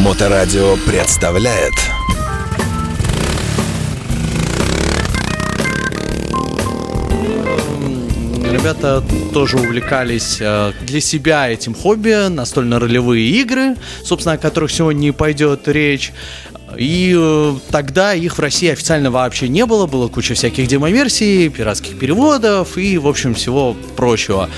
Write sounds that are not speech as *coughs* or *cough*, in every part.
Моторадио представляет Ребята тоже увлекались э, для себя этим хобби, настольно-ролевые игры, собственно, о которых сегодня и пойдет речь. И э, тогда их в России официально вообще не было, было куча всяких демоверсий, пиратских переводов и, в общем, всего прочего.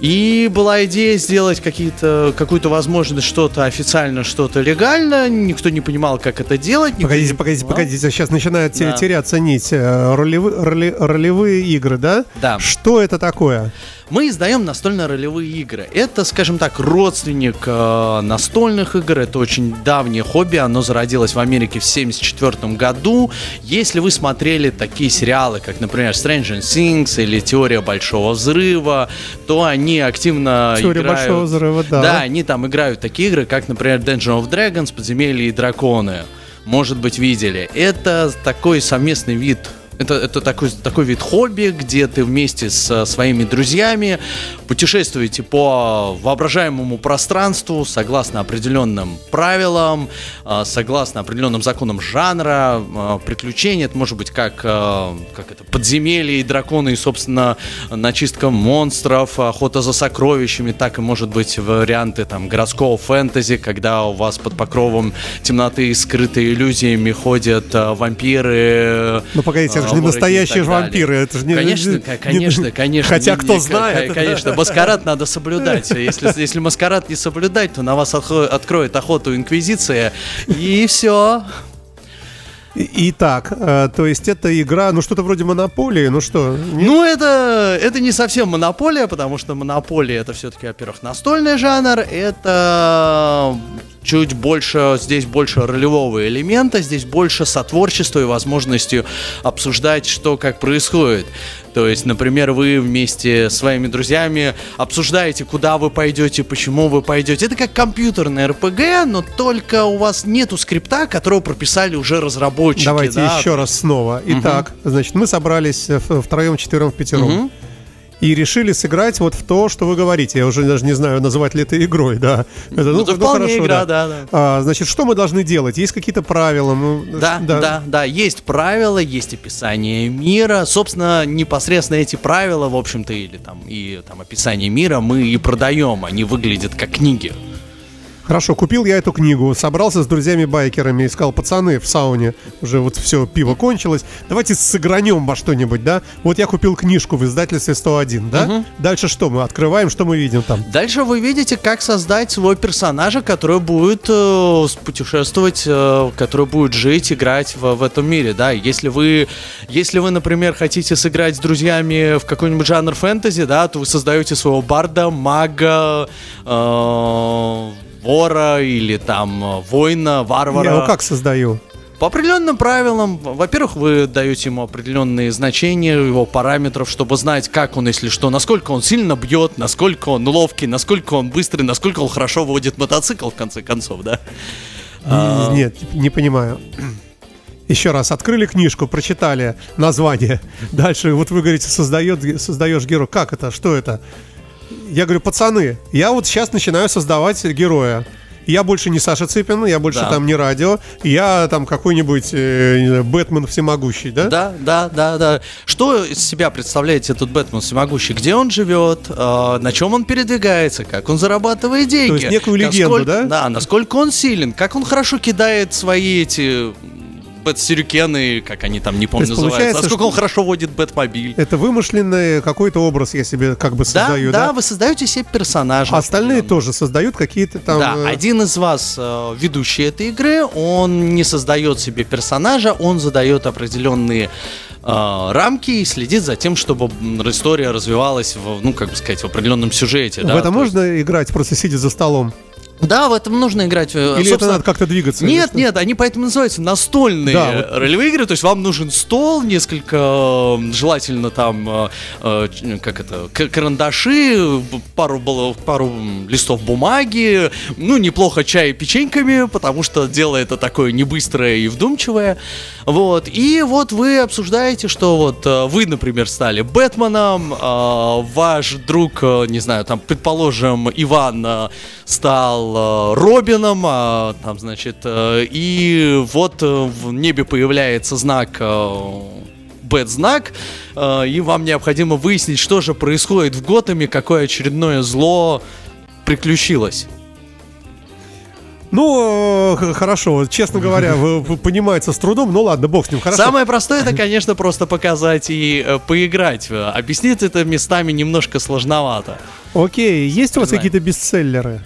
И была идея сделать какие-то, какую-то возможность что-то официально, что-то легально. Никто не понимал, как это делать. Погодите, погодите, понимал. погодите, сейчас начинают Да. теряться нить. Э, Ролевы- роли- ролевые игры, да? Да. Что это такое? Мы издаем настольно-ролевые игры. Это, скажем так, родственник э, настольных игр. Это очень давнее хобби. Оно зародилось в Америке в 1974 году. Если вы смотрели такие сериалы, как, например, Stranger Things или Теория Большого Взрыва, то они активно Теория играют... Большого Взрыва, да. Да, они там играют такие игры, как, например, Dungeon of Dragons, Подземелья и Драконы. Может быть, видели. Это такой совместный вид это, это такой, такой вид хобби, где ты вместе со своими друзьями путешествуете по воображаемому пространству согласно определенным правилам, э, согласно определенным законам жанра, э, приключения. Это может быть как, э, как это, подземелья и драконы, и, собственно, начистка монстров, охота за сокровищами, так и может быть варианты там городского фэнтези, когда у вас под покровом темноты, скрытые иллюзиями ходят вампиры. Ну, погодите, это же не настоящие вампиры, это же не- Конечно, не- ко- конечно, конечно. Хотя не- кто не- знает, ко- Конечно, маскарад надо соблюдать. Если, если маскарад не соблюдать, то на вас откроет охоту инквизиция, и все. Итак, э, то есть это игра, ну что-то вроде монополии, ну что? не- Ну, это, это не совсем монополия, потому что монополия это все-таки, во-первых, настольный жанр, это чуть больше, здесь больше ролевого элемента, здесь больше сотворчества и возможности обсуждать, что как происходит. То есть, например, вы вместе с своими друзьями обсуждаете, куда вы пойдете, почему вы пойдете. Это как компьютерный РПГ, но только у вас нету скрипта, которого прописали уже разработчики. Давайте да. еще раз снова. Итак, значит, мы собрались э, в- втроем, четвером, пятером. Мгм. И решили сыграть вот в то, что вы говорите. Я уже даже не знаю, называть ли это игрой, да. Это, Ну, это вполне игра, да, да. А, значит, что мы должны делать? Есть какие-то правила? Ну, Да, да, да, есть правила, есть описание мира. Собственно, непосредственно эти правила, в общем-то, или там и там описание мира мы и продаем. Они выглядят как книги. Хорошо, купил я эту книгу, собрался с друзьями-байкерами и сказал, пацаны, в сауне уже вот все, пиво кончилось, давайте сыгранем во что-нибудь, да? Вот я купил книжку в издательстве 101, да? Дальше что мы открываем, что мы видим там? Дальше вы видите, как создать своего персонажа, который будет э, путешествовать, э, который будет жить, играть в, в этом мире, да. Если вы, если вы, например, хотите сыграть с друзьями в какой-нибудь жанр фэнтези, да, то вы создаете своего барда, мага, э, вора или там э, воина, варвара. Я его как создаю? По определенным правилам, во-первых, вы даете ему определенные значения, его параметров, чтобы знать, как он, если что, насколько он сильно бьет, насколько он ловкий, насколько он быстрый, насколько он хорошо водит мотоцикл, в конце концов, да? А. Нет, не понимаю. *clears throat* Еще раз, открыли книжку, прочитали название. *laughs* Дальше, вот вы говорите, создает, создаешь героя. Как это? Что это? Я говорю, пацаны, я вот сейчас начинаю создавать героя. Я больше не Саша Цыпин, я больше Да. там не радио, я там какой-нибудь э, не знаю, Бэтмен всемогущий, да? Да, да, да, да. Что из себя представляет этот Бэтмен всемогущий? Где он живет? э, на чем он передвигается? Как он зарабатывает деньги? То есть некую легенду, Насколько- да? Да, насколько он силен? Как он хорошо кидает свои эти бэт-сюрикены, как они там, не помню, называются. получается, Насколько что- он хорошо водит бэтмобиль. Это вымышленный какой-то образ я себе как бы Да, создаю, да, да? вы создаете себе персонажа. А остальные тоже создают какие-то там... Да, э, один из вас, э, ведущий этой игры, он не создает себе персонажа, он задает определенные э, рамки и следит за тем, чтобы история развивалась в, ну, как бы сказать, в определенном сюжете. В да, это то есть- можно играть, просто сидя за столом? Да, в этом нужно играть. э, Или это собственно, надо как-то двигаться? Нет, нет, они поэтому называются настольные Да, вот. ролевые игры. То есть вам нужен стол, несколько, желательно там, э, э, как это, карандаши, пару, пару листов бумаги, ну, неплохо чай печеньками, потому что дело это такое не быстрое и вдумчивое. Вот, и вот вы обсуждаете, что вот вы, например, стали Бэтменом, ваш друг, не знаю, там, предположим, Иван стал стал э, Робином, а, там, значит, э, и вот э, в небе появляется знак бэт-знак, и вам необходимо выяснить, что же происходит в Готэме, какое очередное зло приключилось. Ну, хорошо, честно *laughs* говоря, понимается с трудом, ну ладно, бог с ним, хорошо. Самое простое это, конечно, просто показать и поиграть. Объяснить это местами немножко сложновато. Окей, есть у вас какие-то бестселлеры?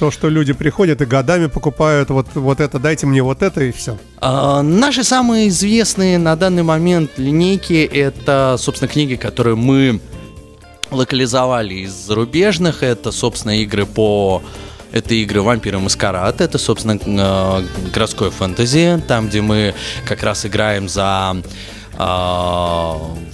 То, что люди приходят и годами покупают вот, вот это, дайте мне вот это и все. А, Наши самые известные на данный момент линейки это, собственно, книги, которые мы локализовали из зарубежных. Это, собственно, игры по это игры «Вампир и Маскарад», это, собственно, э, городское фэнтези, там, где мы как раз играем за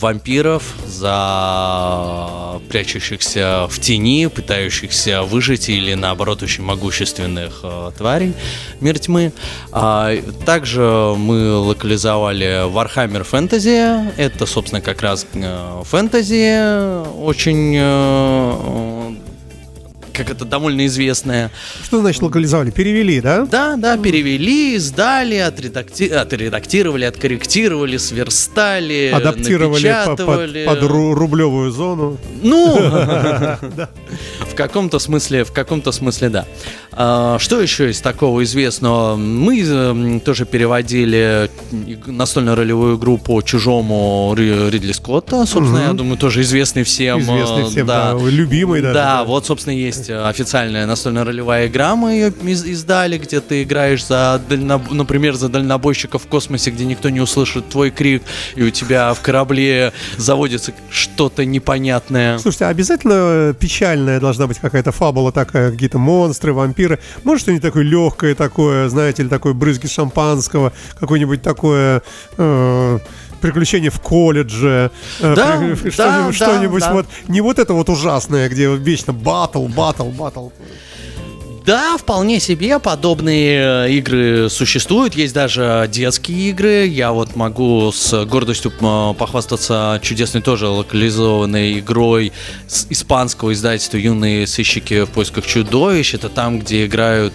вампиров, за прячущихся в тени, пытающихся выжить или, наоборот, очень могущественных э, тварей «Мир тьмы». А, также мы локализовали Warhammer Fantasy, это, собственно, как раз э, фэнтези, очень... э, как это довольно известное. Что значит локализовали? Перевели, да? Да, да, перевели, издали, отредакти- отредактировали, откорректировали, сверстали, Адаптировали по- под, под ру- рублевую зону. Ну, *laughs* в каком-то смысле, в каком-то смысле, да. А, Что еще из такого известного? Мы э, тоже переводили настольную ролевую игру по чужому Ри- Ридли Скотта, собственно, я думаю, тоже известный всем. Известный э, всем, да, любимый Да, да. вот, собственно, есть э, официальная настольная ролевая игра, мы ее из- издали, где ты играешь за, дальноб- например, за дальнобойщика в космосе, где никто не услышит твой крик, и у тебя в корабле заводится что-то непонятное. Слушайте, а обязательно печальная должна быть какая-то фабула такая, какие-то монстры, вампиры. Может, что-нибудь такое легкое такое, знаете, или такое брызги шампанского, какое-нибудь такое... э, Приключение в колледже, э, Да, при- да, что-нибудь, да, что-нибудь да. вот не вот это вот ужасное, где вечно батл, батл, батл. Да, вполне себе подобные э, игры существуют. Есть даже детские игры. Я вот могу с гордостью э, похвастаться чудесной тоже локализованной игрой с испанского издательства «Юные сыщики в поисках чудовищ». Это там, где играют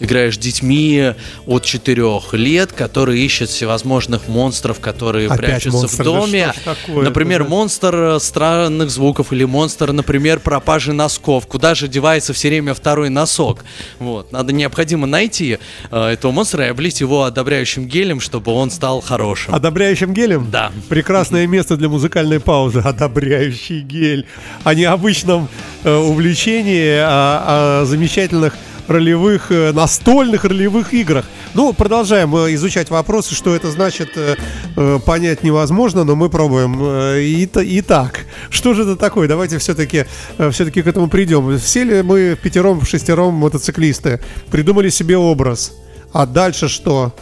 играешь с детьми от 4 лет, которые ищут всевозможных монстров, которые Опять прячутся монстры, в да доме. ж такое-то, Например, да? монстр э, странных звуков или монстр, например, пропажи носков. Куда же девается все время второй носок? Вот. Надо необходимо найти э, этого монстра и облить его одобряющим гелем, чтобы он стал хорошим. Одобряющим гелем? Да. Прекрасное место для музыкальной паузы. *laughs* Одобряющий гель. О необычном э, увлечении, о, о замечательных ролевых, э, настольных ролевых играх. Ну, продолжаем э, изучать вопросы, что это значит, э, понять невозможно, но мы пробуем. И, та- Итак, что же это такое? Давайте все-таки все-таки к этому придем. Все ли мы пятером, шестером мотоциклисты придумали себе образ? А дальше что?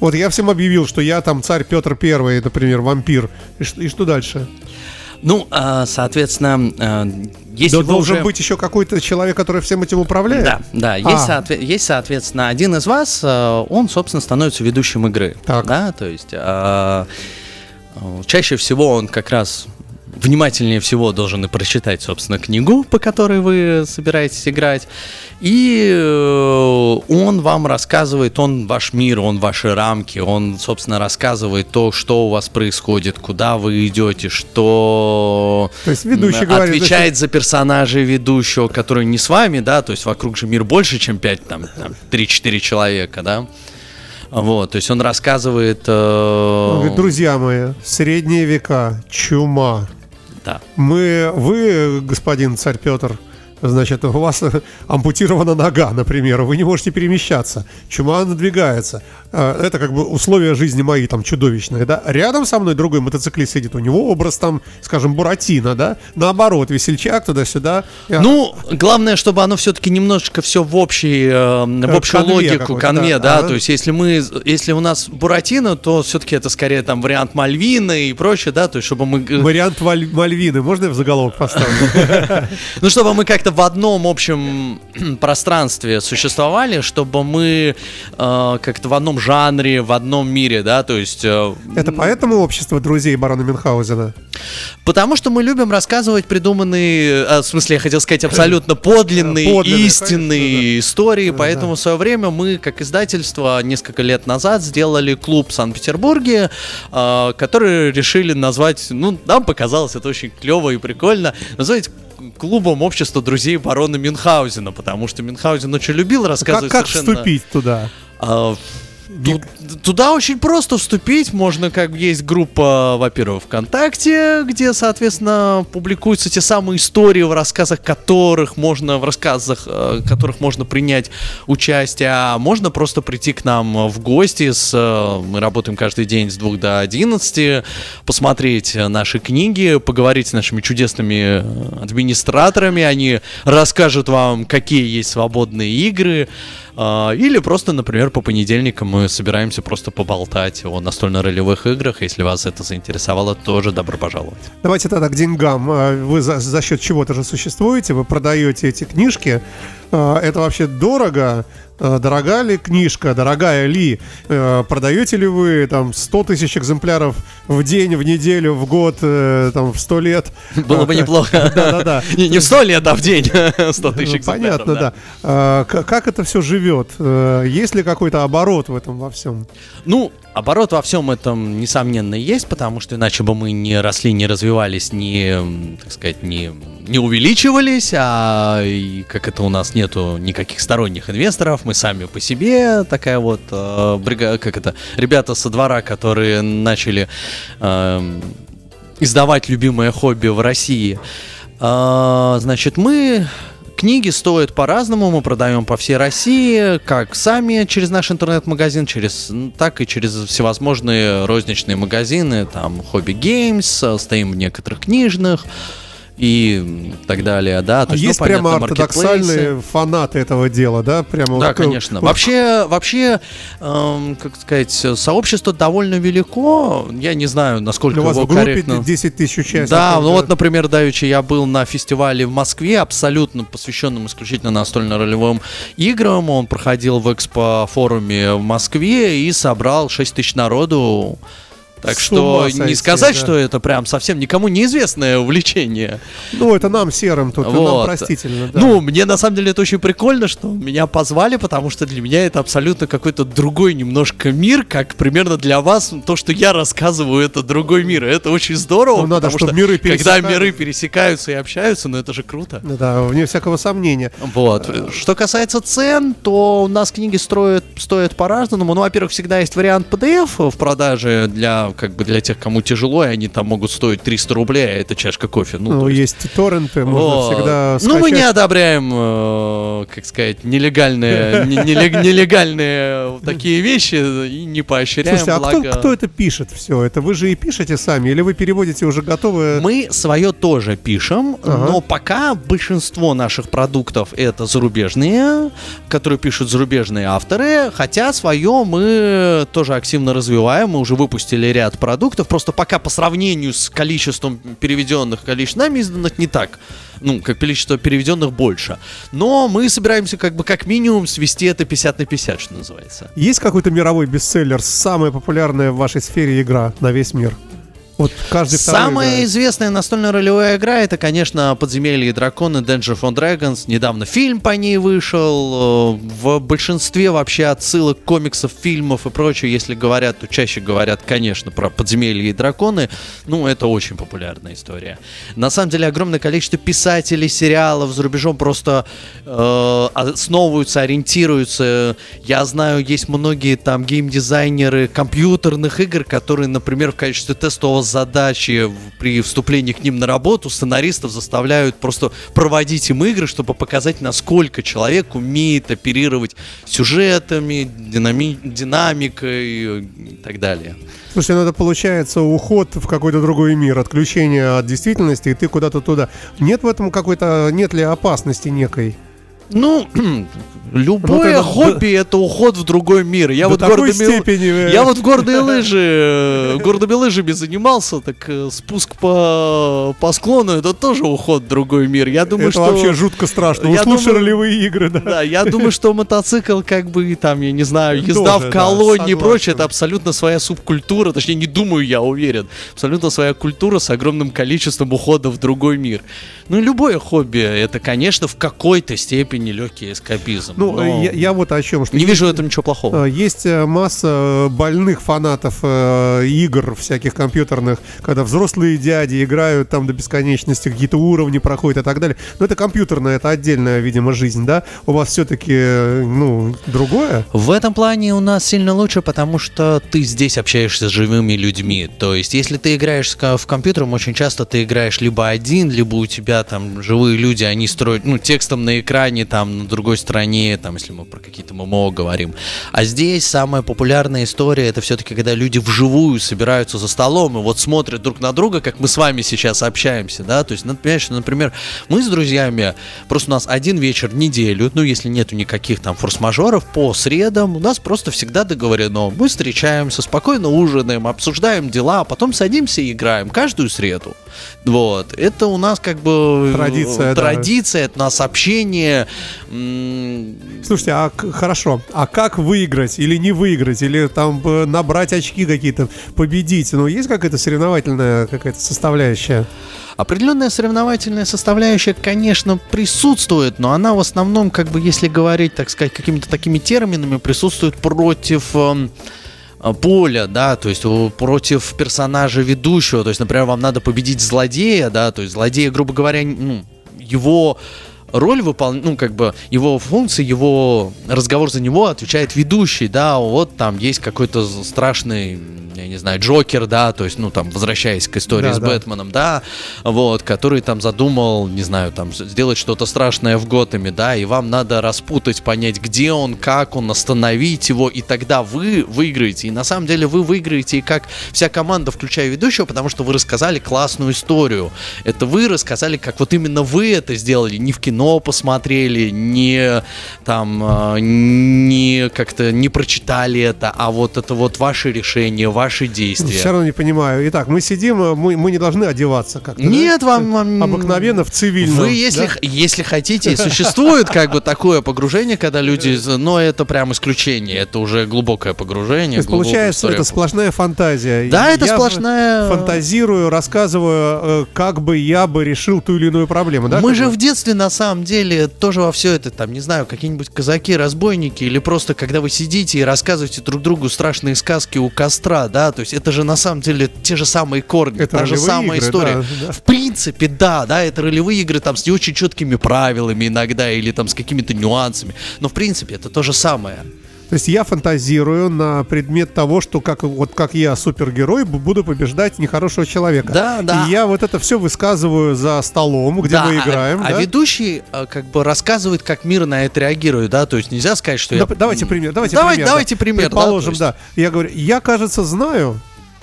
Вот я всем объявил, что я там царь Петр Первый, например, вампир. И и что дальше? Ну, э, соответственно, э, если Да должен уже- быть еще какой-то человек, который всем этим управляет? Да, да, есть, А. соотве- есть, соответственно, один из вас, э, он, собственно, становится ведущим игры. Так. Да, то есть чаще всего он как раз внимательнее всего должен и прочитать, собственно, книгу, по которой вы собираетесь играть. И э, он вам рассказывает, он ваш мир, он ваши рамки, он, собственно, рассказывает то, что у вас происходит, куда вы идете, что То есть ведущий говорит, отвечает за персонажей ведущего, который не с вами, да, то есть вокруг же мир больше, чем 5, там, там 3-4 человека, да. Вот, то есть он рассказывает... э, друзья мои, средние века, чума. Да. Мы, вы, господин царь Петр, значит, у вас э, *laughs* ампутирована нога, например, вы не можете перемещаться, чума надвигается. Э, Это как бы условия жизни мои там чудовищные, да. Рядом со мной другой мотоциклист сидит, у него образ там, скажем, Буратино, да. Наоборот, весельчак туда-сюда. Я- Ну, главное, чтобы оно все-таки немножечко все в, общий, э, в общую конве логику, конве, да, да. ага. То есть, если мы, если у нас Буратино, то все-таки это скорее там вариант Мальвины и прочее, да, то есть, чтобы мы, э, Вариант Валь- Мальвины, можно я в заголовок поставлю? *laughs* ну, чтобы мы как-то как-то в одном общем *clears throat* пространстве существовали, чтобы мы э, как-то в одном жанре, в одном мире, да, то есть... Э, Это поэтому общество друзей барона Мюнхгаузена? Потому что мы любим рассказывать придуманные, э, в смысле, я хотел сказать, абсолютно *clears throat* подлинные, Подлинные, истинные конечно, истории, Да, поэтому да. в свое время мы, как издательство, несколько лет назад сделали клуб в Санкт-Петербурге, э, который решили назвать, ну, нам показалось это очень клево и прикольно, назвать клубом общества друзей барона Мюнхгаузена, потому что Мюнхгаузен очень любил Как, рассказывать как совершенно... вступить туда? А, ту- Туда очень просто вступить. Можно, как есть группа, во-первых, ВКонтакте, где, соответственно, публикуются те самые истории, в рассказах которых можно, в рассказах э, которых можно принять участие. А можно просто прийти к нам в гости. С, э, мы работаем каждый день с 2 до 11, посмотреть наши книги, поговорить с нашими чудесными администраторами. Они расскажут вам, какие есть свободные игры. А, Или просто, например, по понедельникам мы собираемся просто поболтать о настольно-ролевых играх. Если вас это заинтересовало, тоже добро пожаловать. Давайте тогда к деньгам. А, Вы за, за счет чего-то же существуете, вы продаете эти книжки. А, Это вообще дорого? А, Дорога ли книжка, дорогая ли? Э, Продаете ли вы там 100 тысяч экземпляров в день, в неделю, в год, э, там в 100 лет? Было бы неплохо. *laughs* Да-да-да. *laughs* Не в 100 лет, а в день *laughs* 100 тысяч Ну, экземпляров, Понятно, да. Как это все живет? Э, Есть ли какой-то оборот в этом во всем? Ну, оборот во всем этом, несомненно, есть, потому что иначе бы мы не росли, не развивались, не, так сказать, не, не увеличивались, а и как это у нас нету никаких сторонних инвесторов, мы сами по себе, такая вот, э, брига- как это, ребята со двора, которые начали эм, издавать любимое хобби в России. А, значит, мы Книги стоят по-разному, мы продаем по всей России, как сами через наш интернет-магазин, через, так и через всевозможные розничные магазины, там Hobby Games, э, стоим в некоторых книжных и так далее, да. То А ну, есть понятно, прямо маркетплейсы. ортодоксальные фанаты этого дела, да? Прямо Да, вот, э, конечно. Вообще, вообще, эм, как сказать, сообщество довольно велико. Я не знаю, насколько у вас его в группе корректно. 10 тысяч участников. Да, ну вот, например, давеча я был на фестивале в Москве, абсолютно посвященном исключительно настольно-ролевым играм. Он проходил в экспо-форуме в Москве и собрал 6 тысяч народу. Так С что ума не сойти, сказать, да. что это прям совсем никому неизвестное увлечение. Ну, это нам серым тут, нам Вот. простительно. да. Ну, мне на самом деле это очень прикольно, что меня позвали, потому что для меня это абсолютно какой-то другой немножко мир, как примерно для вас то, что я рассказываю, это другой мир. Это очень здорово, Ну, надо, потому что миры когда миры пересекаются и общаются, ну это же круто. Да, вне всякого сомнения. Вот. Что касается цен, то у нас книги строят, стоят по-разному. Ну, во-первых, всегда есть вариант PDF в продаже для, как бы, для тех, кому тяжело, и они там могут стоить 300 рублей, а это чашка кофе. Ну, Ну, то есть- есть торренты, можно вот. всегда Ну, мы не скачать. одобряем, э, как сказать, нелегальные, не- нелег- нелегальные такие вещи и не поощряем. Слушайте, а кто, кто это пишет все? Это вы же и пишете сами, или вы переводите уже готовые? Мы свое тоже пишем, но пока большинство наших продуктов это зарубежные, которые пишут зарубежные авторы, хотя свое мы тоже активно развиваем, мы уже выпустили ряд продуктов, просто пока по сравнению с количеством переведенных, количеством нами изданных не так. Ну, как количество переведенных больше. Но мы собираемся как бы как минимум свести это 50 на 50, что называется. Есть какой-то мировой бестселлер, самая популярная в вашей сфере игра на весь мир? Вот каждый Самая играет. известная настольная ролевая игра это, конечно, Подземелье и драконы Danger of Dragons. Недавно фильм по ней вышел. Э, В большинстве вообще отсылок комиксов, фильмов и прочее, если говорят, то чаще говорят, конечно, про Подземелье и драконы. Ну, это очень популярная история. На самом деле, огромное количество писателей, сериалов за рубежом просто э, основываются, ориентируются. Я знаю, есть многие там геймдизайнеры компьютерных игр, которые, например, в качестве тестового задачи при вступлении к ним на работу сценаристов заставляют просто проводить им игры, чтобы показать, насколько человек умеет оперировать сюжетами, динами- динамикой и так далее. Слушай, ну это получается уход в какой-то другой мир, отключение от действительности, и ты куда-то туда. Нет в этом какой-то, нет ли опасности некой? Ну, *clears throat* любое это- хобби это уход в другой мир. Я вот гордыми, степени, э. я вот горные лыжи, горными лыжами занимался, так э, спуск по по склону это тоже уход в другой мир. Я думаю, это что вообще жутко страшно. Я Уж лучше думаю- ролевые игры, да. Да, я думаю, что мотоцикл, как бы, там, я не знаю, езда Тоже, в да, колонне и согласен. прочее, это абсолютно своя субкультура, точнее, не думаю, я уверен, абсолютно своя культура с огромным количеством ухода в другой мир. Ну, и любое хобби, это, конечно, в какой-то степени легкий эскапизм. Ну, но я, я вот о чем. Что Не есть, вижу в этом ничего плохого. э, Есть э, масса э, больных фанатов игр всяких компьютерных, когда взрослые дяди играют там до бесконечности, какие-то уровни проходят и так далее. Но это компьютерная, это отдельная, видимо, жизнь, да? У вас все-таки, ну, другое? В этом плане у нас сильно лучше, потому что ты здесь общаешься с живыми людьми. То есть, если ты играешь в компьютером, очень часто ты играешь либо один, либо у тебя там живые люди, они строят, ну, текстом на экране, там, на другой стороне, там, если мы про какие-то ММО говорим. А здесь самая популярная история, это все-таки, когда люди вживую собираются за столом и вот смотрят друг на друга, как мы с вами сейчас общаемся, да, то есть, надо понимать, что, например, мы с друзьями, просто у нас один вечер в неделю, ну, если нету никаких там форс-мажоров, по средам у нас просто всегда договорено, мы встречаемся, спокойно ужинаем, обсуждаем дела, а потом садимся и играем каждую среду. Вот, это у нас как бы... э, Традиция, да. Традиция, это у нас общение. Слушайте, а хорошо, а как выиграть или не выиграть, или там э, набрать очки какие-то, победить? Ну, есть какая-то соревновательная какая-то составляющая? Определенная соревновательная составляющая, конечно, присутствует, но она в основном, как бы, если говорить, так сказать, какими-то такими терминами, присутствует против э, поля, да, то есть против персонажа ведущего, то есть, например, вам надо победить злодея, да, то есть злодея, грубо говоря, ну, его роль выполняет, ну, как бы, его функции, его разговор за него отвечает ведущий, да, вот там есть какой-то страшный, я не знаю, Джокер, да, то есть, ну, там, возвращаясь к истории Да, с да. Бэтменом, да, вот, который там задумал, не знаю, там, сделать что-то страшное в Готэме, да, и вам надо распутать, понять, где он, как он, остановить его, и тогда вы выиграете, и на самом деле вы выиграете, и как вся команда, включая ведущего, потому что вы рассказали классную историю, это вы рассказали, как вот именно вы это сделали, не в кино посмотрели, не там, а, не как-то не прочитали это, а вот это вот ваше решение, ваши действия. Все равно не понимаю. Итак, мы сидим, э, мы, мы не должны одеваться как-то. да? Нет, вам, вам- *laughs* Обыкновенно в цивильном. Вы, если, да? если хотите, существует как бы такое погружение, когда люди, но это прям исключение, это уже глубокое погружение. То есть получается, история. это сплошная фантазия. Да, это Я сплошная- Фантазирую, рассказываю, э, как бы я бы решил ту или иную проблему. Да, Мы же в детстве на самом деле тоже во все это, там, не знаю, какие-нибудь казаки, разбойники, или просто когда вы сидите и рассказываете друг другу страшные сказки у костра, да, то есть это же на самом деле те же самые корни, Это та же самая игры, история. да, да. В принципе, да, да, это ролевые игры там с не очень четкими правилами иногда, или там с какими-то нюансами, но в принципе это то же самое. То есть я фантазирую на предмет того, что как вот как я супергерой бу- буду побеждать нехорошего человека. Да, да. И я вот это все высказываю за столом, где Да, мы а- играем. А, да? ведущий э, как бы рассказывает, как мир на это реагирует, да, то есть нельзя сказать, что я... Да, Давайте пример. Давайте Давай- пример. да. давайте пример, да, Предположим, то да. Я говорю, я, кажется, знаю,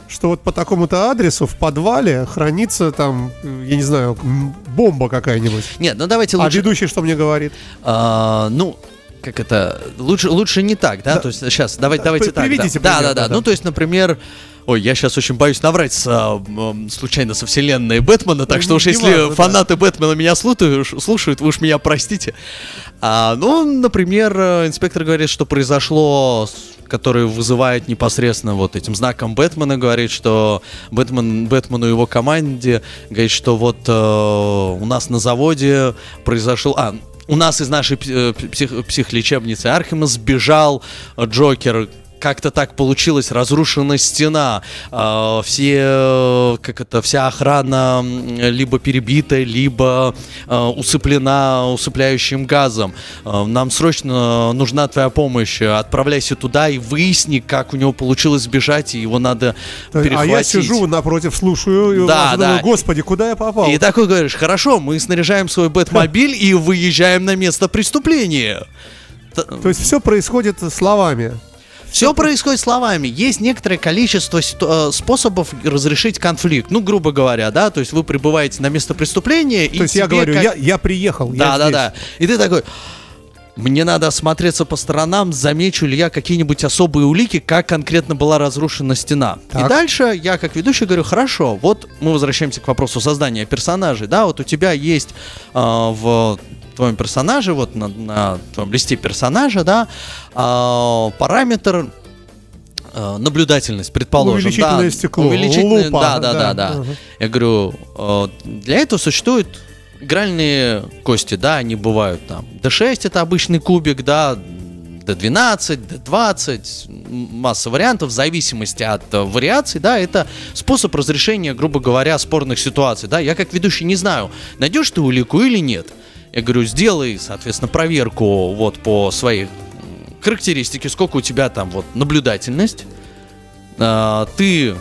что вот по такому-то адресу в подвале хранится там, я не знаю, бомба какая-нибудь. Нет, ну давайте А лучше... ведущий что мне говорит? А, ну, как это, лучше, лучше не так, да? Да. То есть сейчас, давайте, Да, давайте так. да. приведите да, пример, да, да, да, да. Ну, то есть, например, ой, я сейчас очень боюсь наврать с, а, случайно со вселенной Бэтмена, так Ну, что уж если важно, да. фанаты Бэтмена меня слушают, слушают, вы уж меня простите. А, ну, например, инспектор говорит, что произошло который вызывает непосредственно вот этим знаком Бэтмена, говорит, что Бэтмен, Бэтмену и его команде, говорит, что вот э, у нас на заводе произошел... А, у нас из нашей э, псих- психлечебницы Архема сбежал Джокер. Как-то так получилось, разрушена стена, э, все, э, как это, вся охрана либо перебита, либо э, усыплена усыпляющим газом. Э, нам срочно нужна твоя помощь. Отправляйся туда и выясни, как у него получилось сбежать, и его надо То есть, А я перехватить. сижу напротив, слушаю, и Да, думаю, да. господи, куда я попал? И такой говоришь, хорошо, мы снаряжаем свой Бэтмобиль и выезжаем на место преступления. То есть все происходит словами. Все происходит словами. Есть некоторое количество э, способов разрешить конфликт. Ну, грубо говоря, да, то есть вы прибываете на место преступления, и То есть я говорю, как- я, я приехал. я Да, да, здесь. да. И ты такой, мне надо осмотреться по сторонам, замечу ли я какие-нибудь особые улики, как конкретно была разрушена стена. Так. И дальше я, как ведущий, говорю, хорошо, вот мы возвращаемся к вопросу создания персонажей, да, вот у тебя есть а, в твоем персонаже, вот на, на твоем листе персонажа, да, а, параметр э, наблюдательность, предположим. Увеличительное да, стекло, увеличительное- лупа, да, да, да, да. да. Ага. Я говорю, э, для этого существуют игральные кости, да, они бывают там. D6 это обычный кубик, да, D12, D20, м, масса вариантов в зависимости от э, вариаций, да, это способ разрешения, грубо говоря, спорных ситуаций, да. Я как ведущий не знаю, найдешь ты улику или нет. Я говорю, сделай, соответственно, проверку вот по своей характеристике, сколько у тебя там вот наблюдательность, а, ты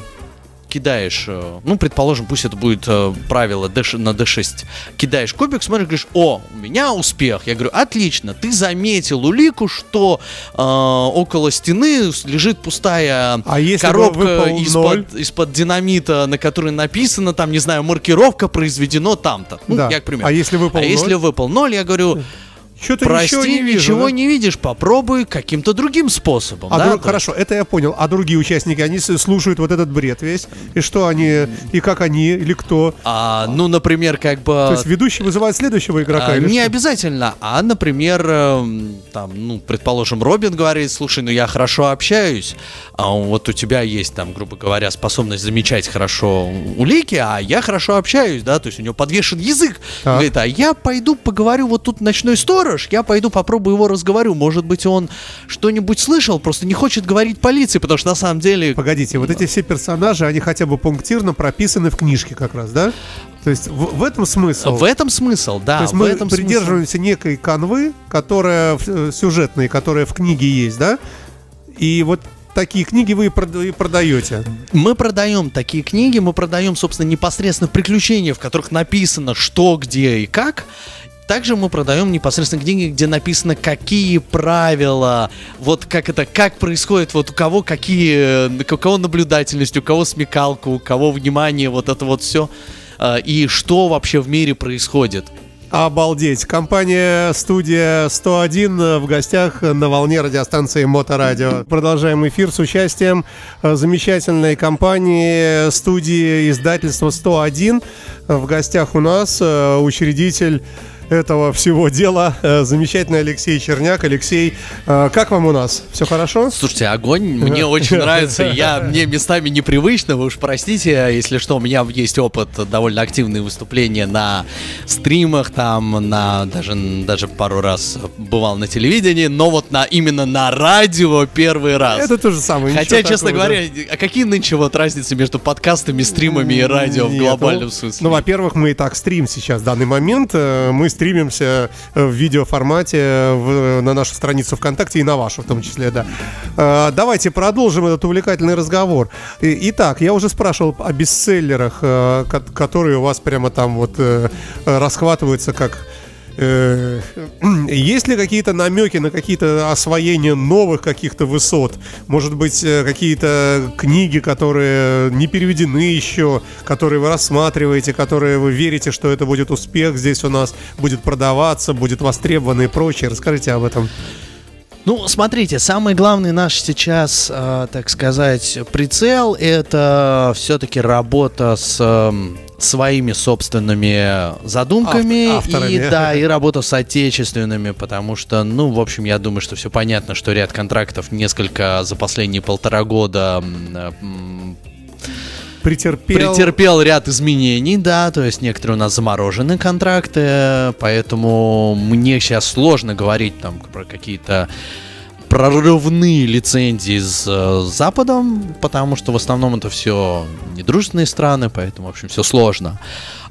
кидаешь, э, ну, предположим, пусть это будет э, правило D6 на D6, кидаешь кубик, смотришь, говоришь, о, у меня успех. Я говорю, отлично, ты заметил улику, что э, около стены лежит пустая А если коробка из-под, из-под динамита, на которой написано, там, не знаю, маркировка произведено там-то. Ну, Да. я, к примеру. А если выпал А если ноль? выпал ноль, я говорю, Что-то прости, ничего не вижу. ничего да? не видишь, попробуй каким-то другим способом. А да, друг- хорошо, это я понял. А другие участники, они слушают вот этот бред весь. И что они, и как они, или кто? А, ну, например, как бы... То есть ведущий вызывает следующего игрока? а, или не что? обязательно, а, например, эм, там, ну, предположим, Робин говорит, слушай, ну я хорошо общаюсь, а вот у тебя есть там, грубо говоря, способность замечать хорошо улики, а я хорошо общаюсь, да, то есть у него подвешен язык. Так. Говорит, а я пойду поговорю, вот тут ночной сторож, я пойду попробую его разговорю, может быть, он что-нибудь слышал, просто не хочет говорить полиции, потому что на самом деле... Погодите, вот эти все персонажи, они хотя бы пунктирно прописаны в книжке как раз, да? То есть в, в этом смысл. В этом смысл, да, То есть мы этом смысл. придерживаемся некой канвы, которая э, сюжетной, которая в книге есть, да? И вот такие книги вы и продаете. Мы продаем такие книги, мы продаем, собственно, непосредственно приключения, в которых написано, что, где и как. Также мы продаем непосредственно книги, где написано, какие правила, вот как это, как происходит, вот у кого какие, э, у кого наблюдательность, у кого смекалка, у кого внимание, вот это вот все, и что вообще в мире происходит. Обалдеть. Компания студия 101 э, в гостях на волне радиостанции Моторадио. Продолжаем эфир с участием э, замечательной компании студии издательства 101. В гостях у нас э, учредитель этого всего дела, э, замечательный Алексей Черняк. Алексей, э, как вам у нас? Все хорошо? Слушайте, огонь мне *laughs* очень нравится. Я, мне местами непривычно, вы уж простите, если что, у меня есть опыт довольно активные выступления на стримах, там, на даже, даже пару раз бывал на телевидении, но вот на именно на радио первый раз. Это то же самое. Хотя, честно такого, да. говоря, а какие нынче вот разницы между подкастами, стримами и радио в Нет, глобальном ну, смысле? Ну, во-первых, мы и так стрим сейчас в данный момент. Э, Мы стримимся э, в видеоформате э, в- на нашу страницу ВКонтакте и на вашу в том числе, да. Э, Давайте продолжим этот увлекательный разговор. И- Итак, я уже спрашивал о бестселлерах, э, ко- которые у вас прямо там вот э, э, расхватываются как... э, *clears throat* Есть ли какие-то намеки на какие-то освоения новых каких-то высот? Может быть, э, какие-то книги, которые не переведены еще, которые вы рассматриваете, которые вы верите, что это будет успех здесь у нас, будет продаваться, будет востребовано и прочее? Расскажите об этом. Ну, смотрите, самый главный наш сейчас, э, так сказать, прицел это все-таки работа с эм, своими собственными задумками Ав- авторами. и да и *laughs* работа с отечественными, потому что, ну, в общем, я думаю, что все понятно, что ряд контрактов несколько за последние полтора года э, Претерпел. претерпел ряд изменений, да, то есть некоторые у нас заморожены контракты, поэтому мне сейчас сложно говорить там про какие-то прорывные лицензии с э, Западом, потому что в основном это все недружественные страны, поэтому, в общем, все сложно.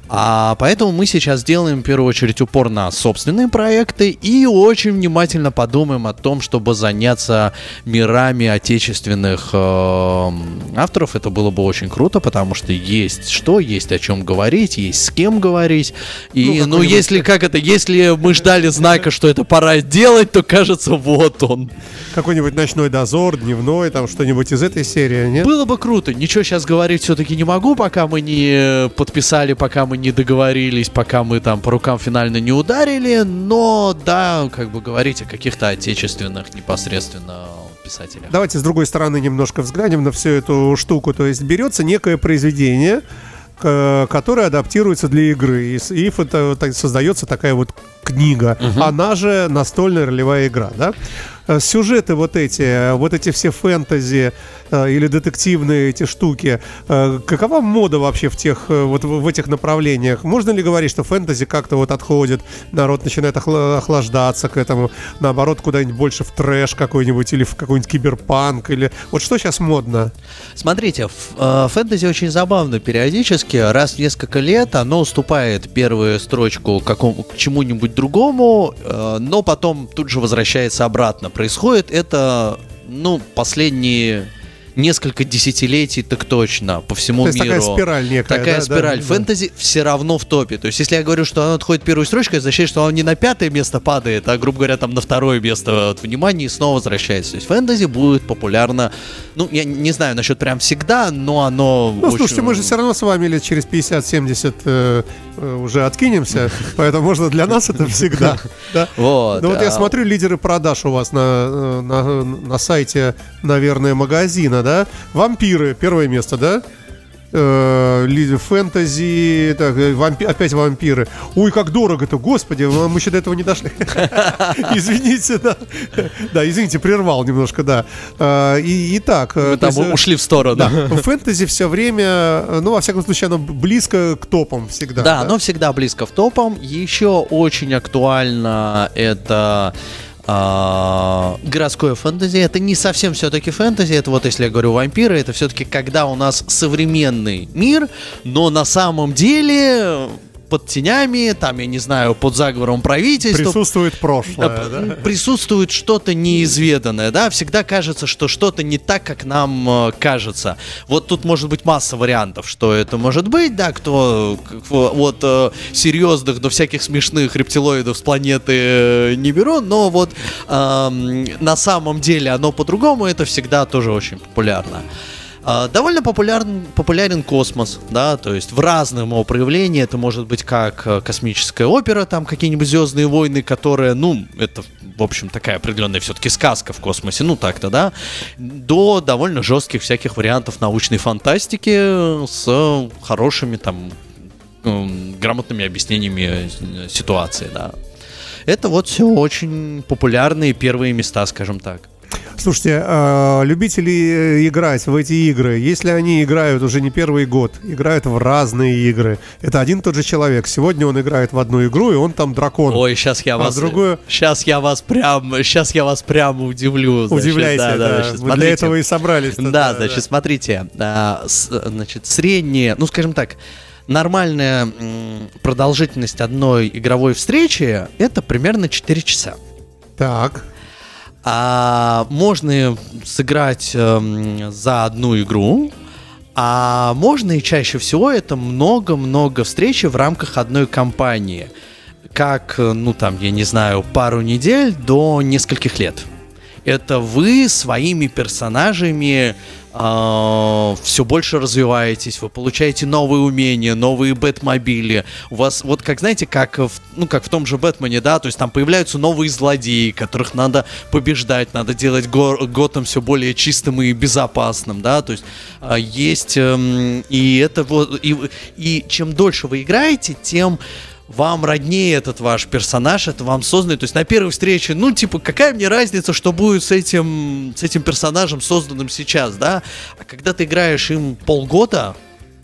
А поэтому мы сейчас делаем в первую очередь упор на собственные проекты и очень внимательно подумаем о том, чтобы заняться мирами отечественных э, авторов. Это было бы очень круто, потому что есть что, есть о чем говорить, есть с кем говорить. И, Ну, ну, если как это, если мы ждали знака, что это пора делать, то кажется, вот он. Какой-нибудь ночной дозор, дневной, там что-нибудь из этой серии, нет? Было бы круто. Ничего сейчас говорить все-таки не могу, пока мы не подписали, пока мы мы не договорились, пока мы там по рукам финально не ударили, но да, как бы говорить о каких-то отечественных непосредственно писателях. Давайте с другой стороны немножко взглянем на всю эту штуку. То есть берется некое произведение, к- которое адаптируется для игры, и, и так- создается такая вот книга. Она же настольная ролевая игра, да? Э, Сюжеты вот эти, э, вот эти все фэнтези э, или детективные эти штуки, э, какова мода вообще в тех э, вот в этих направлениях? Можно ли говорить, что фэнтези как-то вот отходит, народ начинает охла- охлаждаться к этому, наоборот куда-нибудь больше в трэш какой-нибудь или в какой-нибудь киберпанк или вот что сейчас модно? Смотрите, э, фэнтези очень забавно периодически, раз в несколько лет оно уступает первую строчку какому, к чему-нибудь другому, э, но потом тут же возвращается обратно. Происходит это, ну, последние несколько десятилетий так точно по всему То есть миру. такая спираль некая, Такая да, да, спираль. да. Фэнтези все равно в топе. То есть, если я говорю, что оно отходит первой строчкой, это означает, что оно не на пятое место падает, а, грубо говоря, там на второе место от внимания и снова возвращается. То есть, фэнтези будет популярно, ну, я не знаю насчет прям всегда, но оно Ну, очень- слушайте, мы же все равно с вами лет через 50-70 э, э, уже откинемся, *laughs* поэтому можно для нас это всегда. да? Вот. Ну вот я а, смотрю лидеры продаж у вас на, э, на сайте, наверное, магазина, да? Вампиры, первое место, да? Э, Фэнтези, так, э, вампи- опять вампиры. Ой, как дорого-то, господи, мы еще до этого не дошли. *laughs* Извините, да. Да, извините, прервал немножко, да. Э, И, итак, Мы то там ушли в сторону. фэнтези все время, ну, во всяком случае, оно близко к топам всегда. Да, оно всегда близко в топом. Еще очень актуально это а, городское фэнтези. Это не совсем все-таки фэнтези. Это вот если я говорю вампиры, это все-таки когда у нас современный мир, но на самом деле под тенями, там, я не знаю, под заговором правительства, Присутствует прошлое, Э, да? присутствует что-то неизведанное, да, всегда кажется, что что-то не так, как нам э, кажется. Вот тут может быть масса вариантов, что это может быть, да, кто к- от э, серьезных до всяких смешных рептилоидов с планеты э, не беру, но вот эм, на самом деле оно по-другому, это всегда тоже очень популярно. А, Довольно популярен, популярен космос, да, то есть в разном его проявлении. Это может быть как э, космическая опера, там какие-нибудь звездные войны, которые, ну, это, в общем, такая определенная все-таки сказка в космосе, ну так-то, да, до довольно жестких всяких вариантов научной фантастики с хорошими там грамотными объяснениями э, ситуации, да. Это вот все очень популярные первые места, скажем так. Слушайте, а, любители э, играть в эти игры, если они играют уже не первый год, играют в разные игры, это один и тот же человек. Сегодня он играет в одну игру, и он там дракон. Ой, сейчас я А вас, другое- сейчас я вас прям, сейчас я вас прям удивлю. значит, Удивляйте, да. значит, Мы смотрите. для этого и собрались. Да, значит, смотрите, а, с- значит, средняя, ну, скажем так, нормальная продолжительность одной игровой встречи это примерно 4 часа. Так. А можно сыграть эм, за одну игру, а можно и чаще всего это много-много встреч в рамках одной кампании. Как, э, ну там, я не знаю, пару недель до нескольких лет. Это вы своими персонажами все больше развиваетесь, вы получаете новые умения, новые бэтмобили. У вас, вот как знаете, как в, ну, как в том же Бэтмене, да, то есть там появляются новые злодеи, которых надо побеждать, надо делать го- Готэм все более чистым и безопасным, да, то есть а, есть, эм, и это вот, и, и чем дольше вы играете, тем вам роднее этот ваш персонаж, это вам созданный. То есть на первой встрече, ну, типа, какая мне разница, что будет с этим, с этим персонажем, созданным сейчас, да? А когда ты играешь им полгода,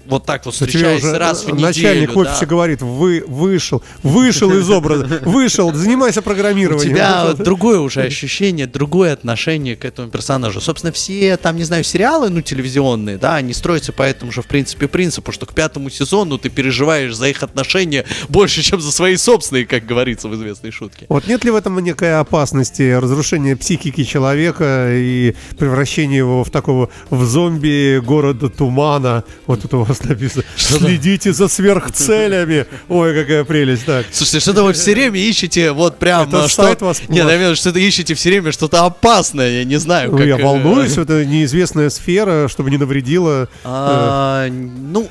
вот так вот встречаясь уже раз в неделю, начальник да, говорит, вы вышел, вышел из образа, вышел, занимайся у программированием. тебя другое уже ощущение, другое отношение к этому персонажу. Собственно, все там, не знаю, сериалы, ну, телевизионные, да, они строятся по этому же, в принципе, принципу, что к пятому сезону ты переживаешь за их отношения больше, чем за свои собственные, как говорится в известной шутке. Вот нет ли в этом некой опасности разрушения психики человека и превращения его в такого в зомби города тумана? Вот тут у вас написано. *laughs* Следите за сверхцелями. Ой, какая прелесть. Так. Слушайте, что-то вы все время ищете вот прям... Это а, что... сайт вас Не, наверное, что-то ищете все время что-то опасное, я не знаю. Ну, как, я э, волнуюсь, *laughs* это неизвестная сфера, чтобы не навредила. А, ну,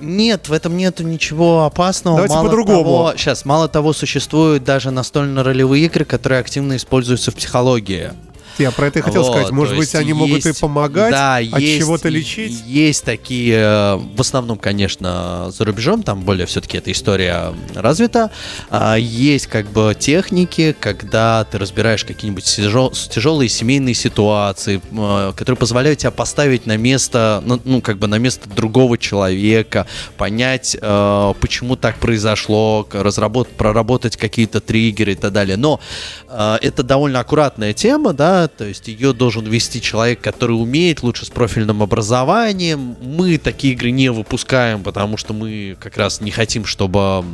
Нет, в этом нету ничего опасного. Давайте мало по-другому. Того, сейчас, мало того, существуют даже настольно-ролевые игры, которые активно используются в психологии. Я про это и хотел Вот, сказать. Может быть, есть они могут и есть- помогать, да, от есть- чего-то лечить. Есть такие, э, в основном, конечно, за рубежом, там более все-таки эта история развита. А, Есть как бы техники, когда ты разбираешь какие-нибудь тяжел- тяжелые семейные ситуации, э, которые позволяют тебя поставить на место, ну, ну, как бы на место другого человека, понять, э, почему так произошло, к- разработ- проработать какие-то триггеры и так далее. Но это довольно аккуратная тема, да, то есть ее должен вести человек, который умеет, лучше с профильным образованием. Мы такие игры не выпускаем, потому что мы как раз не хотим, чтобы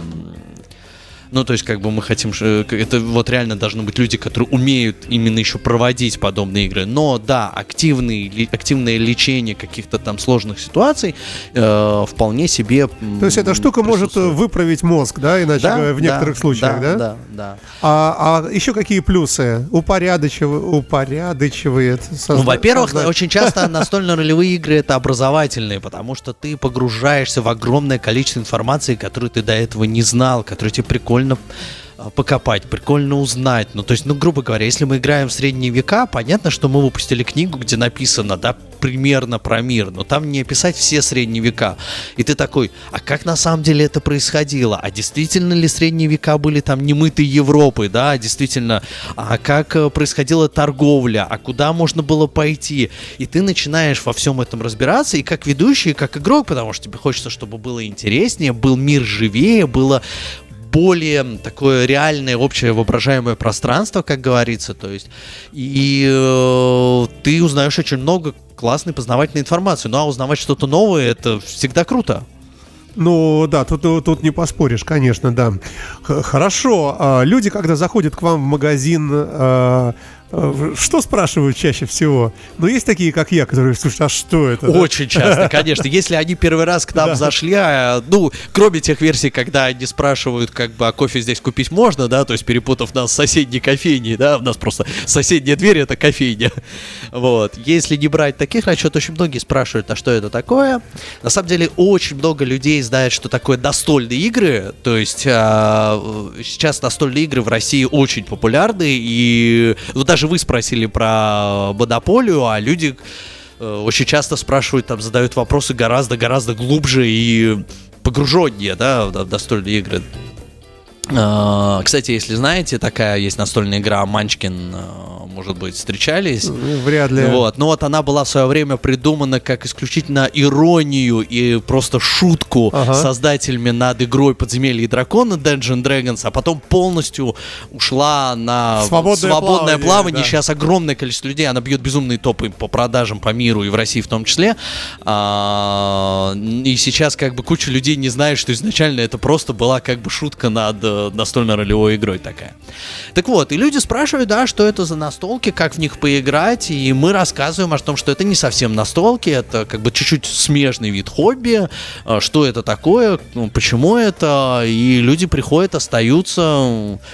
ну, то есть, как бы мы хотим, к- это вот реально должны быть люди, которые умеют именно еще проводить подобные игры. Но да, активный, активное лечение каких-то там сложных ситуаций э, вполне себе. То есть эта штука может э, выправить мозг, да, иначе Да, в да, некоторых случаях, да? Да, да. А, а еще какие плюсы? Упорядочивает, упорядочивает созна- Ну, во-первых, созна- очень часто настольно-ролевые игры это образовательные, потому что ты погружаешься в огромное количество информации, которую ты до этого не знал, которую тебе прикольно а, покопать, прикольно узнать. Ну, то есть, ну, грубо говоря, если мы играем в средние века, понятно, что мы выпустили книгу, где написано, да, примерно про мир, но там не описать все средние века. И ты такой, а как на самом деле это происходило? А действительно ли средние века были там немытой Европы, да, а действительно, а как э, происходила торговля, а куда можно было пойти? И ты начинаешь во всем этом разбираться, и как ведущий, и как игрок, потому что тебе хочется, чтобы было интереснее, был мир живее, было более такое реальное общее воображаемое пространство, как говорится, то есть и э, ты узнаешь очень много классной познавательной информации. Ну а узнавать что-то новое это всегда круто. Ну да, тут, тут, не поспоришь, конечно, да. Хорошо. а люди, когда заходят к вам в магазин, а, а, что спрашивают чаще всего? Ну, есть такие, как я, которые слушают, а что это? да? Очень часто, конечно. *laughs* Если они первый раз к нам Да. зашли, а, ну, кроме тех версий, когда они спрашивают, как бы, а кофе здесь купить можно, да, то есть перепутав нас с соседней кофейней, да, у нас просто соседняя дверь это кофейня. Вот. Если не брать таких расчет, очень многие спрашивают, а что это такое? На самом деле, очень много людей знает, что такое настольные игры. То есть а, сейчас настольные игры в России очень популярны. И вот даже вы спросили про монополию, а люди э, очень часто спрашивают, там задают вопросы гораздо-гораздо глубже и погруженнее, да, в настольные игры. А, Кстати, если знаете, такая есть настольная игра Манчкин, а, может быть, встречались. Вряд ли. Вот. Ну вот она была в свое время придумана как исключительно иронию и просто шутку Ага. создателями над игрой Подземелья и дракона Dungeon Dragons, а потом полностью ушла на Свободное плавание, плавание. да. Сейчас огромное количество людей, она бьет безумные топы по продажам по миру и в России в том числе. А, и сейчас как бы куча людей не знает, что изначально это просто была как бы шутка над настольно-ролевой игрой такая. Так вот, и люди спрашивают, да, что это за настолки, как в них поиграть, и мы рассказываем о том, что это не совсем настолки, это как бы чуть-чуть смежный вид хобби, э, что это такое, ну, почему это, и люди приходят, остаются.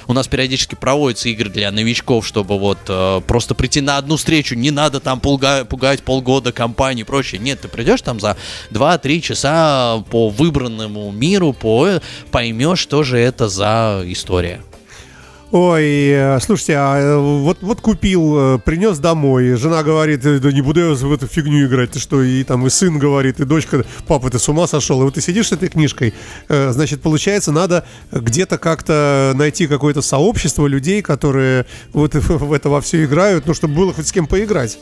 У нас периодически проводятся игры для новичков, чтобы вот э, просто прийти на одну встречу, не надо там пуга- пугать полгода компании и прочее. Нет, ты придешь там за 2-3 часа по выбранному миру, по, поймешь, что же это за история. Ой, э, слушайте, а э, вот, вот купил, э, принес домой, жена говорит, «Э, да не буду я в эту фигню играть, ты что, и там и сын говорит, и дочка, папа, ты с ума сошел, и вот ты сидишь с этой книжкой, значит, получается, надо где-то как-то найти какое-то сообщество людей, которые вот в это во все играют, ну, чтобы было хоть с кем поиграть.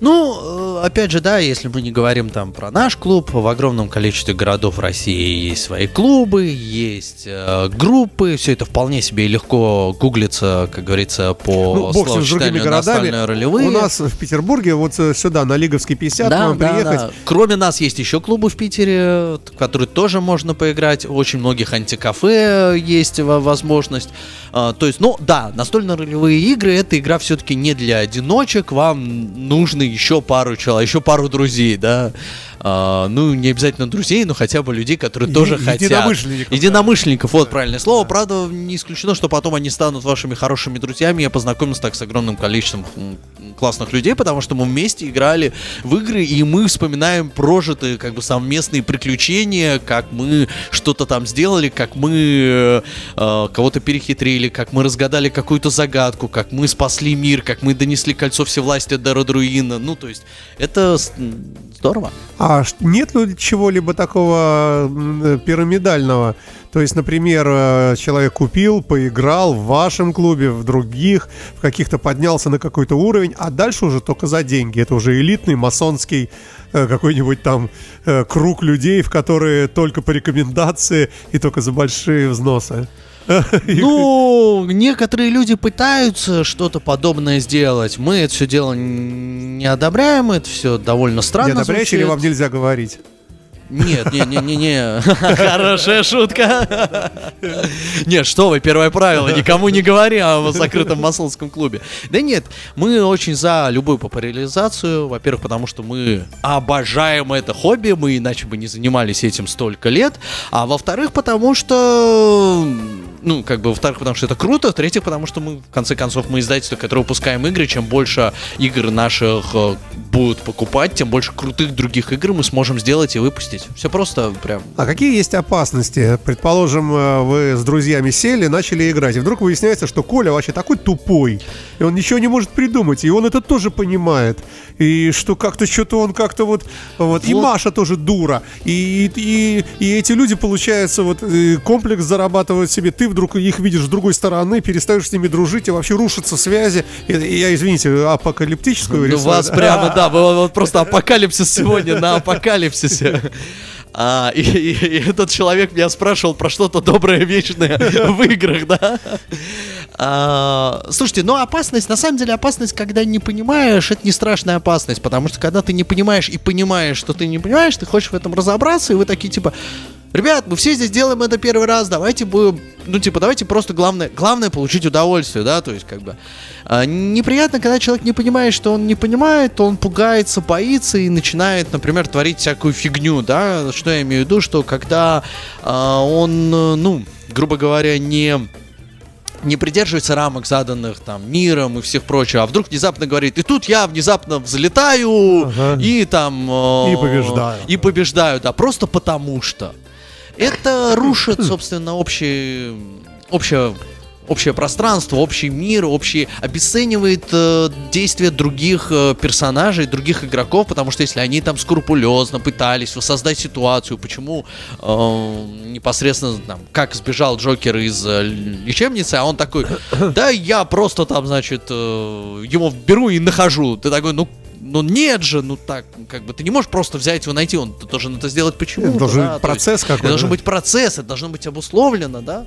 Ну, опять же, да, если мы не говорим там про наш клуб, в огромном количестве городов России есть свои клубы, есть группы, все это вполне себе легко гуглится, как говорится, по Ну, бог словосочетанию городами. «настольные ролевые». У нас в Петербурге, вот э, сюда, на Лиговский 50, к да, вам да, приехать. да. Кроме нас есть еще клубы в Питере, в которые тоже можно поиграть. Очень многих антикафе есть во- возможность. А, то есть, ну да, настольно-ролевые игры это игра все-таки не для одиночек. Вам нужно еще пару человек, еще пару друзей, да. А, ну, не обязательно друзей, но хотя бы людей, которые тоже хотят. Единомышленников. Единомышленников, вот правильное слово. Правда, не исключено, что потом они станут вашими хорошими друзьями. Я познакомился так с огромным количеством классных людей, потому что мы вместе играли в игры, и мы вспоминаем прожитые как бы совместные приключения, как мы что-то там сделали, как мы э, кого-то перехитрили, как мы разгадали какую-то загадку, как мы спасли мир, как мы донесли кольцо всевластия до Родруина. Ну, то есть, это здорово. А ш- нет ли чего-либо такого э, пирамидального? То есть, например, э, человек купил, поиграл в вашем клубе, в других, в каких-то поднялся на какой-то уровень, а дальше уже только за деньги. Это уже элитный масонский э, какой-нибудь там круг людей, в которые только по рекомендации и только за большие взносы. *laughs* Ну, некоторые люди пытаются что-то подобное сделать. Мы это все дело не одобряем, это все довольно странно. Не одобряете или вам нельзя говорить? Нет, не, не, не, не. *laughs* Хорошая шутка. *laughs* Нет, что вы, первое правило, никому не говори о закрытом масонском клубе. Да нет, мы очень за любую популяризацию. Во-первых, потому что мы обожаем это хобби, мы иначе бы не занимались этим столько лет. А во-вторых, потому что ну, как бы, во-вторых, потому что это круто, в-третьих, потому что мы, в конце концов, мы издательство, которое выпускаем игры, чем больше игр наших э, будут покупать, тем больше крутых других игр мы сможем сделать и выпустить. Все просто прям... А какие есть опасности? Предположим, э, вы с друзьями сели, начали играть, и вдруг выясняется, что Коля вообще такой тупой, и он ничего не может придумать, и он это тоже понимает, и что как-то что-то он как-то вот, вот, и Вот. Маша тоже дура, и, и, и эти люди, получается, вот э, комплекс зарабатывают себе, ты вдруг их видишь с другой стороны, перестаешь с ними дружить, и вообще рушатся связи. И- и Я, извините, апокалиптическую Ну, рисую. вас прямо, да, *laughs* было вот просто апокалипсис сегодня на апокалипсисе. А, и, и- и этот человек меня спрашивал про что-то доброе, вечное в играх, да? А, слушайте, ну опасность, на самом деле опасность, когда не понимаешь, это не страшная опасность, потому что когда ты не понимаешь и понимаешь, что ты не понимаешь, ты хочешь в этом разобраться, и вы такие типа, ребят, мы все здесь делаем это первый раз, давайте будем, ну типа, давайте просто главное, главное получить удовольствие, да, то есть как бы а, неприятно, когда человек не понимает, что он не понимает, то он пугается, боится и начинает, например, творить всякую фигню, да, что я имею в виду, что когда а, он, э, ну, грубо говоря, не не придерживается рамок, заданных там миром и всех прочего, а вдруг внезапно говорит, и тут я внезапно взлетаю Ага. и там... э, И побеждаю. И побеждаю, да, просто потому что. Это рушит, *coughs* собственно, общее, общее, общее пространство, общий мир, общий обесценивает э, действия других э, персонажей, других игроков, потому что если они там скрупулезно пытались воссоздать ситуацию, почему э, непосредственно там, как сбежал Джокер из э, лечебницы, а он такой, да я просто там, значит, э, его беру и нахожу. Ты такой, ну ну нет же, ну так, как бы ты не можешь просто взять его найти, он ты должен это сделать почему-то. Это должен да, быть процесс это какой-то. должен быть процесс, это должно быть обусловлено, да.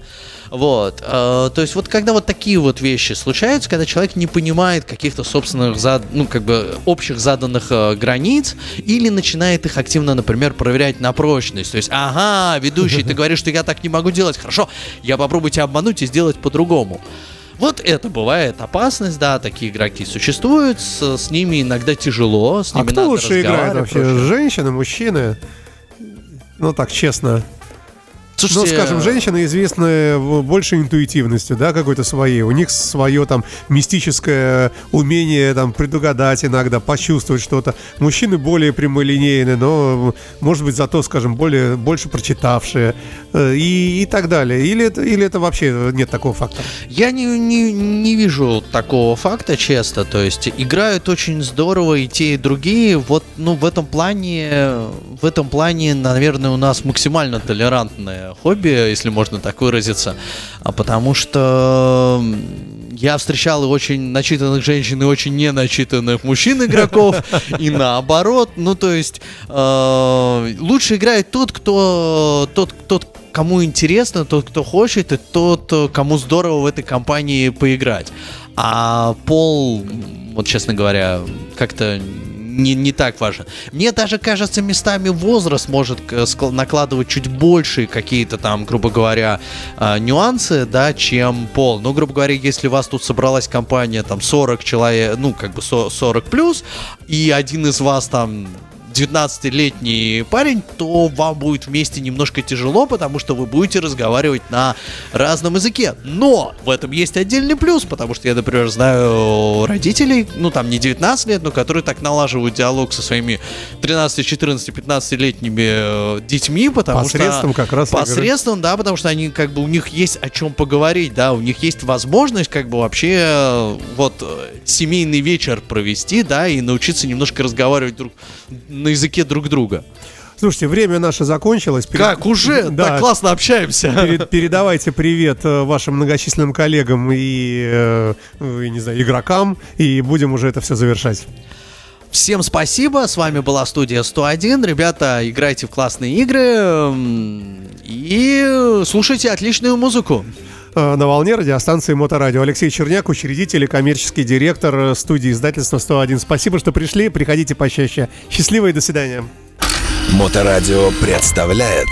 Вот. э, то есть вот когда вот такие вот вещи случаются, когда человек не понимает каких-то собственных, зад- ну как бы общих заданных э, границ, или начинает их активно, например, проверять на прочность. То есть, ага, ведущий, ты говоришь, что я так не могу делать, хорошо, я попробую тебя обмануть и сделать по-другому. Вот это бывает опасность, да, такие игроки существуют, с, с ними иногда тяжело, с А ними кто надо лучше играет вообще? прочее. Женщины, мужчины? Ну так, честно. Ну, Слушайте, скажем, женщины известны больше интуитивностью, да, какой-то своей. У них свое там мистическое умение там предугадать иногда, почувствовать что-то. Мужчины более прямолинейны, но, может быть, зато, скажем, более, больше прочитавшие э, и, и так далее. Или это, или это вообще нет такого фактора? Я не, не, не вижу такого факта, честно. То есть играют очень здорово и те, и другие. Вот, ну, в этом плане, в этом плане, наверное, у нас максимально толерантное хобби, если можно так выразиться. А потому что я встречал и очень начитанных женщин, и очень неначитанных мужчин-игроков, и наоборот. Ну, то есть, э, лучше играет тот, кто, тот, тот, кому интересно, тот, кто хочет, и тот, э, кому здорово в этой компании поиграть. А пол, вот честно говоря, как-то не, не так важен. Мне даже кажется, местами возраст может скл- накладывать чуть больше какие-то там, грубо говоря, а, нюансы, да, чем пол. Ну, грубо говоря, если у вас тут собралась компания там 40 человек, ну, как бы со- 40 плюс, и один из вас там 19-летний парень, то вам будет вместе немножко тяжело, потому что вы будете разговаривать на разном языке. Но в этом есть отдельный плюс, потому что я, например, знаю родителей, ну там не 19 лет, но которые так налаживают диалог со своими 13, 14, 15-летними детьми, потому посредством что... как раз Посредством, да, потому что они как бы у них есть о чем поговорить, да, у них есть возможность как бы вообще э, вот э, семейный вечер провести, да, и научиться немножко разговаривать друг на языке друг друга. Слушайте, время наше закончилось. Перед... Как уже? Да, так классно общаемся. Перед, передавайте привет э, вашим многочисленным коллегам и, э, не знаю, игрокам, и будем уже это все завершать. Всем спасибо, с вами была студия 101. Ребята, играйте в классные игры и слушайте отличную музыку. Э, на волне радиостанции Моторадио. Алексей Черняк, учредитель и коммерческий директор э, студии издательства 101. Спасибо, что пришли. Приходите почаще. Счастливо и до свидания. Моторадио представляет